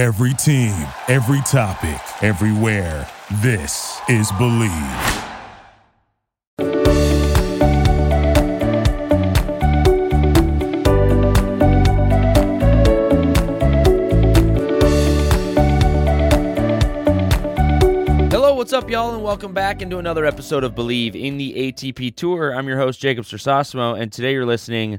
Every team, every topic, everywhere. This is Bleav. Hello, what's up, y'all, and welcome back into another episode of Bleav in the ATP Tour. I'm your host, Jacob Sersosimo, and today you're listening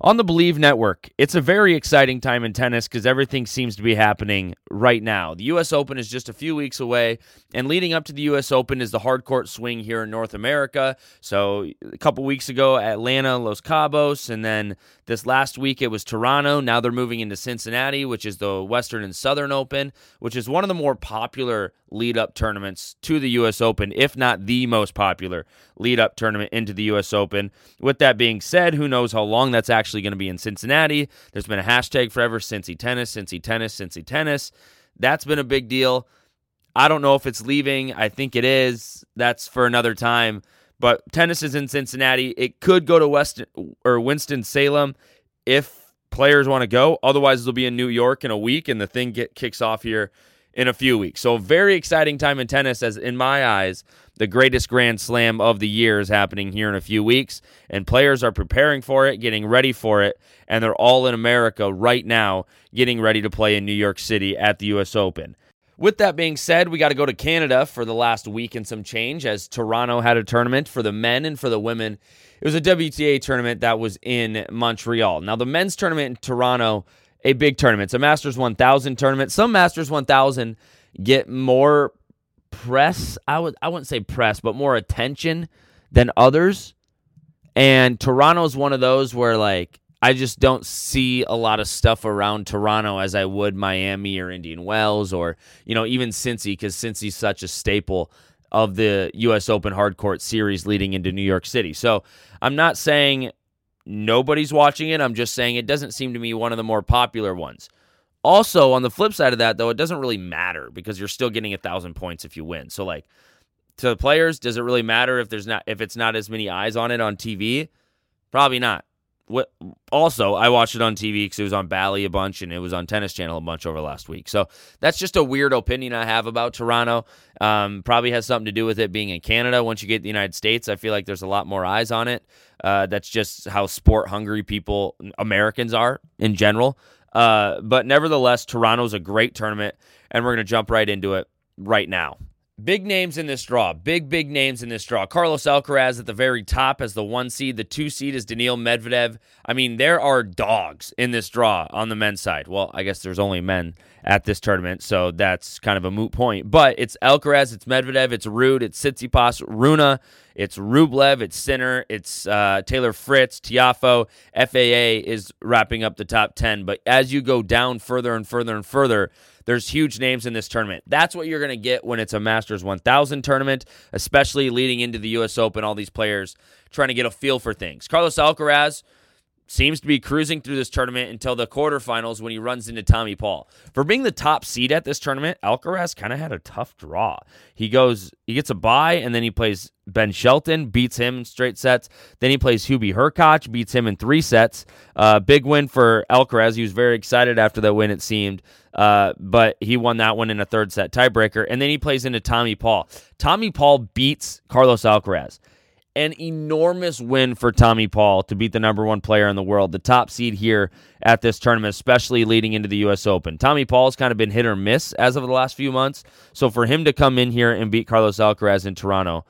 on the Bleav Network. It's a very exciting time in tennis because everything seems to be happening right now. The U.S. Open is just a few weeks away, and leading up to the U.S. Open is the hard court swing here in North America. So, a couple weeks ago, Atlanta, Los Cabos, and then this last week it was Toronto. Now they're moving into Cincinnati, which is the Western and Southern Open, which is one of the more popular lead up tournaments to the U.S. Open, if not the most popular lead up tournament into the U.S. Open. With that being said, who knows how long that's actually going to be in Cincinnati? There's been a hashtag forever, Cincy Tennis, Cincy Tennis, Cincy Tennis. That's been a big deal. I don't know if it's leaving. I think it is. That's for another time. But tennis is in Cincinnati. It could go to West or Winston Salem if players want to go. Otherwise, it'll be in New York in a week, and the thing get kicks off here in a few weeks. So, very exciting time in tennis, as in my eyes, the greatest Grand Slam of the year is happening here in a few weeks, and players are preparing for it, getting ready for it, and they're all in America right now, getting ready to play in New York City at the U.S. Open. With that being said, we got to go to Canada for the last week and some change as Toronto had a tournament for the men and for the women. It was a WTA tournament that was in Montreal. Now, the men's tournament in Toronto, a big tournament. A Masters 1000 tournament. Some Masters 1000 get more press. I would I wouldn't say press, but more attention than others. And Toronto's one of those where like I just don't see a lot of stuff around Toronto as I would Miami or Indian Wells or, you know, even Cincy, because Cincy's such a staple of the U.S. Open hardcourt series leading into New York City. So I'm not saying nobody's watching it. I'm just saying it doesn't seem to me one of the more popular ones. Also, on the flip side of that, though, it doesn't really matter because you're still getting a thousand points if you win. So, like, to the players, does it really matter if there's not if it's not as many eyes on it on TV? Probably not what also I watched it on TV because it was on Bally a bunch and it was on Tennis Channel a bunch over last week. So that's just a weird opinion I have about Toronto. Um, probably has something to do with it being in Canada. Once you get to the United States, I feel like there's a lot more eyes on it. Uh, that's just how sport hungry people Americans are in general. Uh, but nevertheless, Toronto's a great tournament, and we're gonna jump right into it right now. Big names in this draw. Big, big names in this draw. Carlos Alcaraz at the very top as the one seed. The two seed is Daniil Medvedev. I mean, there are dogs in this draw on the men's side. Well, I guess there's only men at this tournament, so that's kind of a moot point. But it's Alcaraz, it's Medvedev, it's Ruud, it's Tsitsipas, Rune, it's Rublev, it's Sinner, it's uh, Taylor Fritz, Tiafoe. FAA is wrapping up the top 10. But as you go down further and further and further, there's huge names in this tournament. That's what you're going to get when it's a Masters 1000 tournament, especially leading into the U.S. Open. All these players trying to get a feel for things. Carlos Alcaraz seems to be cruising through this tournament until the quarterfinals when he runs into Tommy Paul. For being the top seed at this tournament, Alcaraz kind of had a tough draw. He goes, he gets a bye, and then he plays Ben Shelton, beats him in straight sets. Then he plays Hubie Hurkacz, beats him in three sets. Uh, big win for Alcaraz. He was very excited after that win, it seemed. Uh, but he won that one in a third set tiebreaker. And then he plays into Tommy Paul. Tommy Paul beats Carlos Alcaraz an enormous win for Tommy Paul to beat the number one player in the world, the top seed here at this tournament, especially leading into the U.S. Open. Tommy Paul's kind of been hit or miss as of the last few months. So for him to come in here and beat Carlos Alcaraz in Toronto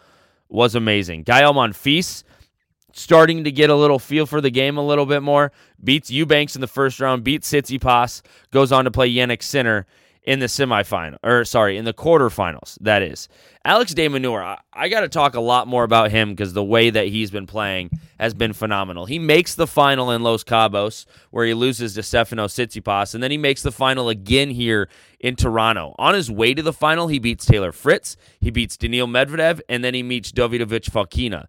was amazing. Gael Monfils starting to get a little feel for the game a little bit more. Beats Eubanks in the first round, beats Tsitsipas, goes on to play Jannik Sinner in the semifinal, or sorry, in the quarterfinals. That is Alex de Minaur. I, I got to talk a lot more about him because the way that he's been playing has been phenomenal. He makes the final in Los Cabos where he loses to Stefano Tsitsipas, and then he makes the final again here in Toronto. On his way to the final, he beats Taylor Fritz, he beats Daniil Medvedev, and then he meets Davidovich Fokina.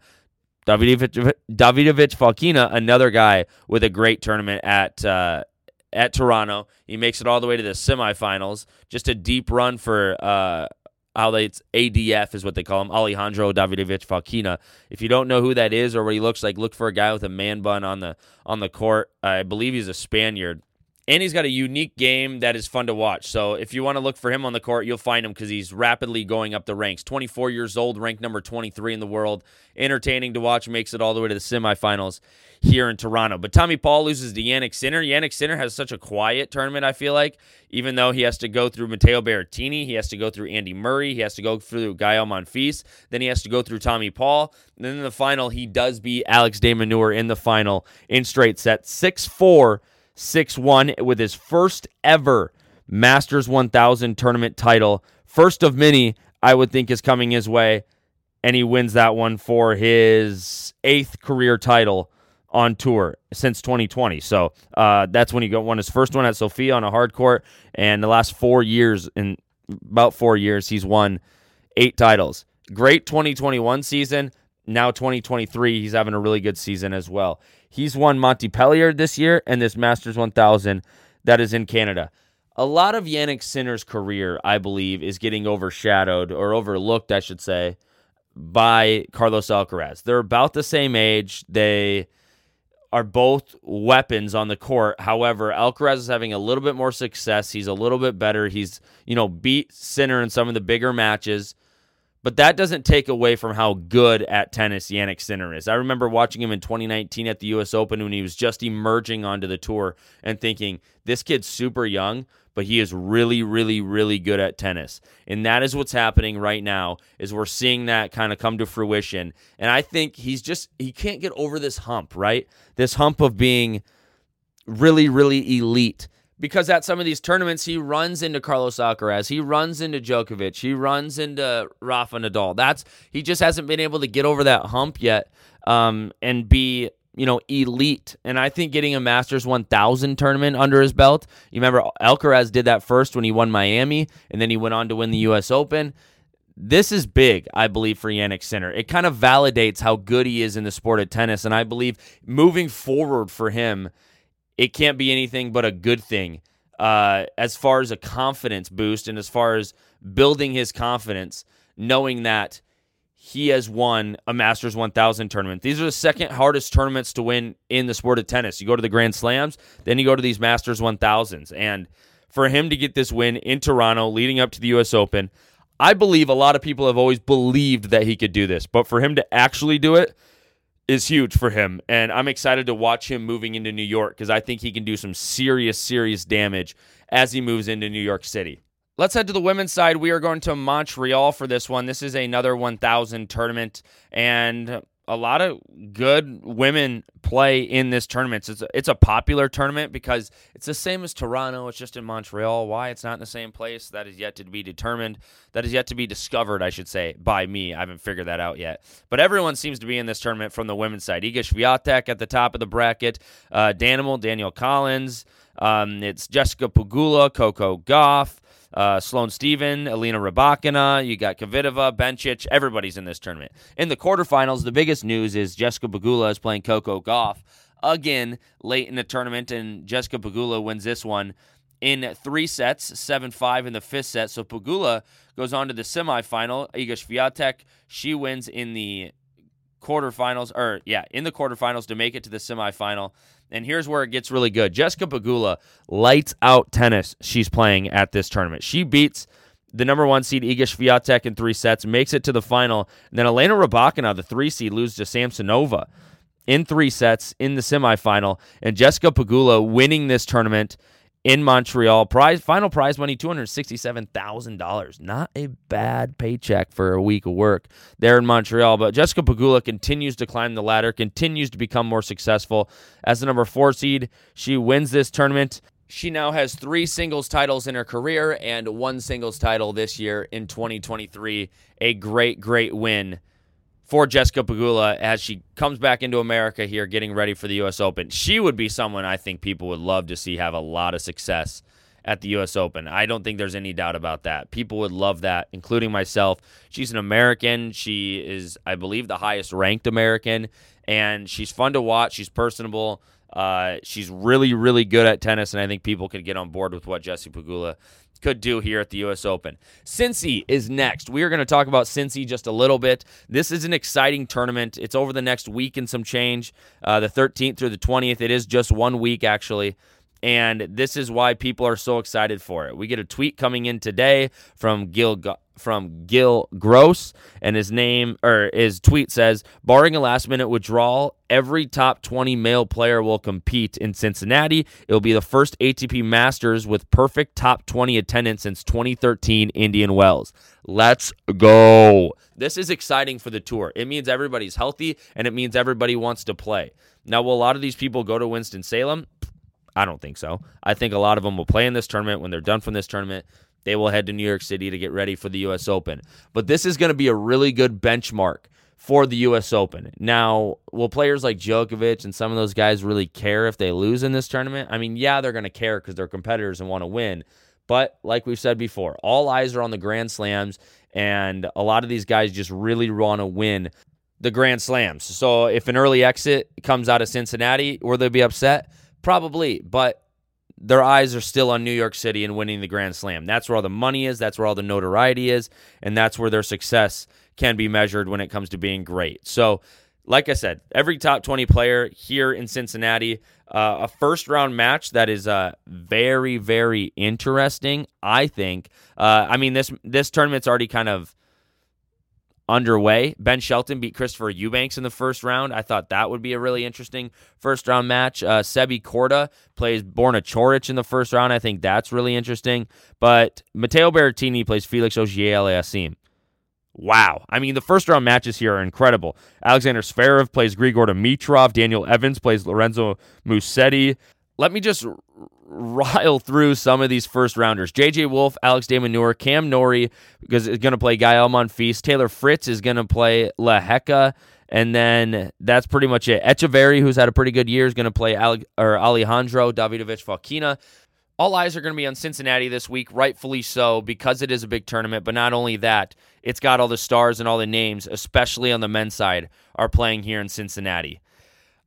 Davidovich, Davidovich Fokina, another guy with a great tournament at uh, at Toronto. He makes it all the way to the semifinals. Just a deep run for uh, it's ADF is what they call him, Alejandro Davidovich Fokina. If you don't know who that is or what he looks like, look for a guy with a man bun on the on the court. I believe he's a Spaniard. And he's got a unique game that is fun to watch. So if you want to look for him on the court, you'll find him because he's rapidly going up the ranks. 24 years old, ranked number 23 in the world. Entertaining to watch, makes it all the way to the semifinals here in Toronto. But Tommy Paul loses to Jannik Sinner. Jannik Sinner has such a quiet tournament, I feel like, even though he has to go through Matteo Berrettini, he has to go through Andy Murray, he has to go through Gael Monfils, then he has to go through Tommy Paul. And then in the final, he does beat Alex de Minaur in the final in straight set 6 4 6 1 with his first ever Masters 1000 tournament title. First of many, I would think, is coming his way. And he wins that one for his eighth career title on tour since 2020. So uh, that's when he got won his first one at Sofia on a hard court. And the last four years, in about four years, he's won eight titles. Great 2021 season. Now 2023, he's having a really good season as well. He's won Montpellier this year and this Masters 1000 that is in Canada. A lot of Jannik Sinner's career, I believe, is getting overshadowed or overlooked, I should say, by Carlos Alcaraz. They're about the same age. They are both weapons on the court. However, Alcaraz is having a little bit more success. He's a little bit better. He's, you know, beat Sinner in some of the bigger matches. But that doesn't take away from how good at tennis Jannik Sinner is. I remember watching him in 2019 at the US Open when he was just emerging onto the tour and thinking, this kid's super young, but he is really, really, really good at tennis. And that is what's happening right now, is we're seeing that kind of come to fruition. And I think he's just he can't get over this hump, right? This hump of being really, really elite because at some of these tournaments he runs into Carlos Alcaraz, he runs into Djokovic, he runs into Rafa Nadal. That's he just hasn't been able to get over that hump yet um, and be you know elite. And I think getting a Masters 1000 tournament under his belt. You remember Alcaraz did that first when he won Miami, and then he went on to win the U.S. Open. This is big, I believe, for Jannik Sinner. It kind of validates how good he is in the sport of tennis, and I believe moving forward for him it can't be anything but a good thing uh, as far as a confidence boost and as far as building his confidence, knowing that he has won a Masters 1000 tournament. These are the second hardest tournaments to win in the sport of tennis. You go to the Grand Slams, then you go to these Masters 1000s. And for him to get this win in Toronto leading up to the US Open, I believe a lot of people have always believed that he could do this. But for him to actually do it, is huge for him. And I'm excited to watch him moving into New York because I think he can do some serious, serious damage as he moves into New York City. Let's head to the women's side. We are going to Montreal for this one. This is another 1,000 tournament. And a lot of good women play in this tournament. It's a, it's a popular tournament because it's the same as Toronto. It's just in Montreal. Why it's not in the same place that is yet to be determined. That is yet to be discovered, I should say, by me. I haven't figured that out yet. But everyone seems to be in this tournament from the women's side. Iga Swiatek at the top of the bracket. Uh, Danimal, Danielle Collins. Um, it's Jessica Pegula, Coco Gauff uh, Sloane Steven, Elena Rybakina, you got Kvitova, Bencic, everybody's in this tournament. In the quarterfinals, the biggest news is Jessica Pegula is playing Coco Gauff again late in the tournament, and Jessica Pegula wins this one in three sets, 7 5 in the fifth set. So Pegula goes on to the semifinal. Iga Swiatek, she wins in the quarterfinals, or yeah, in the quarterfinals to make it to the semifinal. And here's where it gets really good. Jessica Pegula lights out tennis she's playing at this tournament. She beats the number one seed Iga Swiatek in three sets, makes it to the final. And then Elena Rybakina, the three seed, loses to Samsonova in three sets in the semifinal. And Jessica Pegula winning this tournament in Montreal. Prize final prize money two hundred sixty seven thousand dollars. Not a bad paycheck for a week of work there in Montreal. But Jessica Pegula continues to climb the ladder, continues to become more successful as the number four seed. She wins this tournament. She now has three singles titles in her career and one singles title this year in 2023. A great, great win for Jessica Pegula as she comes back into America here, getting ready for the U.S. Open. She would be someone I think people would love to see have a lot of success at the U.S. Open. I don't think there's any doubt about that. People would love that, including myself. She's an American. She is, I believe, the highest ranked American, and she's fun to watch. She's personable. Uh, she's really, really good at tennis, and I think people could get on board with what Jessie Pegula could do here at the U.S. Open. Cincy is next. We are going to talk about Cincy just a little bit. This is an exciting tournament. It's over the next week and some change, uh, the 13th through the 20th. It is just one week, actually. And this is why people are so excited for it. We get a tweet coming in today from Gill from Gill Gross, and his name or his tweet says, barring a last minute withdrawal, every top 20 male player will compete in Cincinnati. It will be the first ATP Masters with perfect top 20 attendance since 2013 Indian Wells. Let's go. This is exciting for the tour. It means everybody's healthy and it means everybody wants to play. Now, will a lot of these people go to Winston-Salem? I don't think so. I think a lot of them will play in this tournament. When they're done from this tournament, they will head to New York City to get ready for the U.S. Open. But this is going to be a really good benchmark for the U.S. Open. Now, will players like Djokovic and some of those guys really care if they lose in this tournament? I mean, yeah, they're going to care because they're competitors and want to win. But like we've said before, all eyes are on the Grand Slams, and a lot of these guys just really want to win the Grand Slams. So if an early exit comes out of Cincinnati, will they be upset? Probably. But their eyes are still on New York City and winning the Grand Slam. That's where all the money is, that's where all the notoriety is, and that's where their success can be measured when it comes to being great. So, like I said, every top 20 player here in Cincinnati, uh, a first round match that is uh, very, very interesting, I think. Uh, I mean, this this tournament's already kind of underway. Ben Shelton beat Christopher Eubanks in the first round. I thought that would be a really interesting first round match. Uh, Sebi Korda plays Borna Coric in the first round. I think that's really interesting. But Matteo Berrettini plays Felix Auger-Aliassime. Wow. I mean, the first round matches here are incredible. Alexander Zverev plays Grigor Dimitrov. Daniel Evans plays Lorenzo Musetti. Let me just rile through some of these first rounders. JJ Wolf, Alex de Minaur, Cam Norrie because is going to play Gael Monfils. Taylor Fritz is going to play Lehecka. And then that's pretty much it. Etcheverry, who's had a pretty good year, is going to play Ale- or Alejandro Davidovich Fokina. All eyes are going to be on Cincinnati this week, rightfully so, because it is a big tournament. But not only that, it's got all the stars and all the names, especially on the men's side, are playing here in Cincinnati.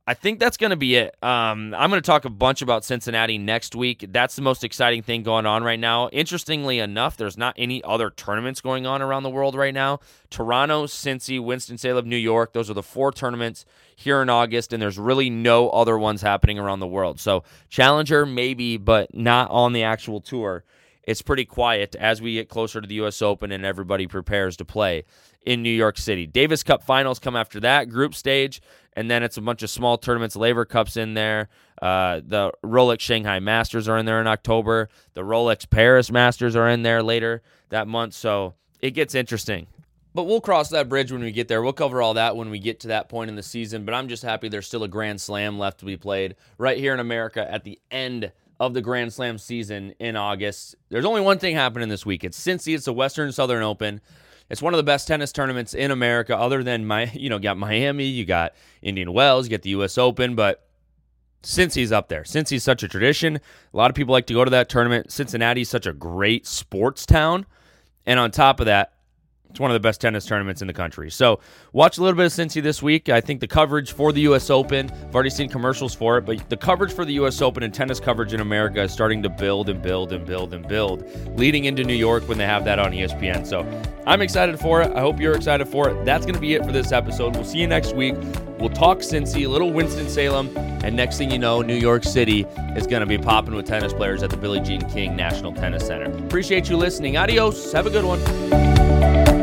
I think that's going to be it. Um, I'm going to talk a bunch about Cincinnati next week. That's the most exciting thing going on right now. Interestingly enough, there's not any other tournaments going on around the world right now. Toronto, Cincy, Winston-Salem, New York. Those are the four tournaments here in August, and there's really no other ones happening around the world. So Challenger, maybe, but not on the actual tour. It's pretty quiet as we get closer to the U.S. Open and everybody prepares to play in New York City. Davis Cup finals come after that, group stage and then it's a bunch of small tournaments. Laver Cup's in there. Uh, the Rolex Shanghai Masters are in there in October. The Rolex Paris Masters are in there later that month. So it gets interesting. But we'll cross that bridge when we get there. We'll cover all that when we get to that point in the season. But I'm just happy there's still a Grand Slam left to be played right here in America at the end of the Grand Slam season in August. There's only one thing happening this week. It's Cincy. It's the Western Southern Open. It's one of the best tennis tournaments in America, other than my, you know, got Miami, you got Indian Wells, you get the U.S. Open, but Cincy's up there. Cincy's such a tradition. A lot of people like to go to that tournament. Cincinnati's such a great sports town. And on top of that, it's one of the best tennis tournaments in the country. So watch a little bit of Cincy this week. I think the coverage for the U.S. Open, I've already seen commercials for it, but the coverage for the U.S. Open and tennis coverage in America is starting to build and build and build and build, leading into New York when they have that on ESPN. So I'm excited for it. I hope you're excited for it. That's going to be it for this episode. We'll see you next week. We'll talk Cincy, a little Winston-Salem, and next thing you know, New York City is going to be popping with tennis players at the Billie Jean King National Tennis Center. Appreciate you listening. Adios. Have a good one.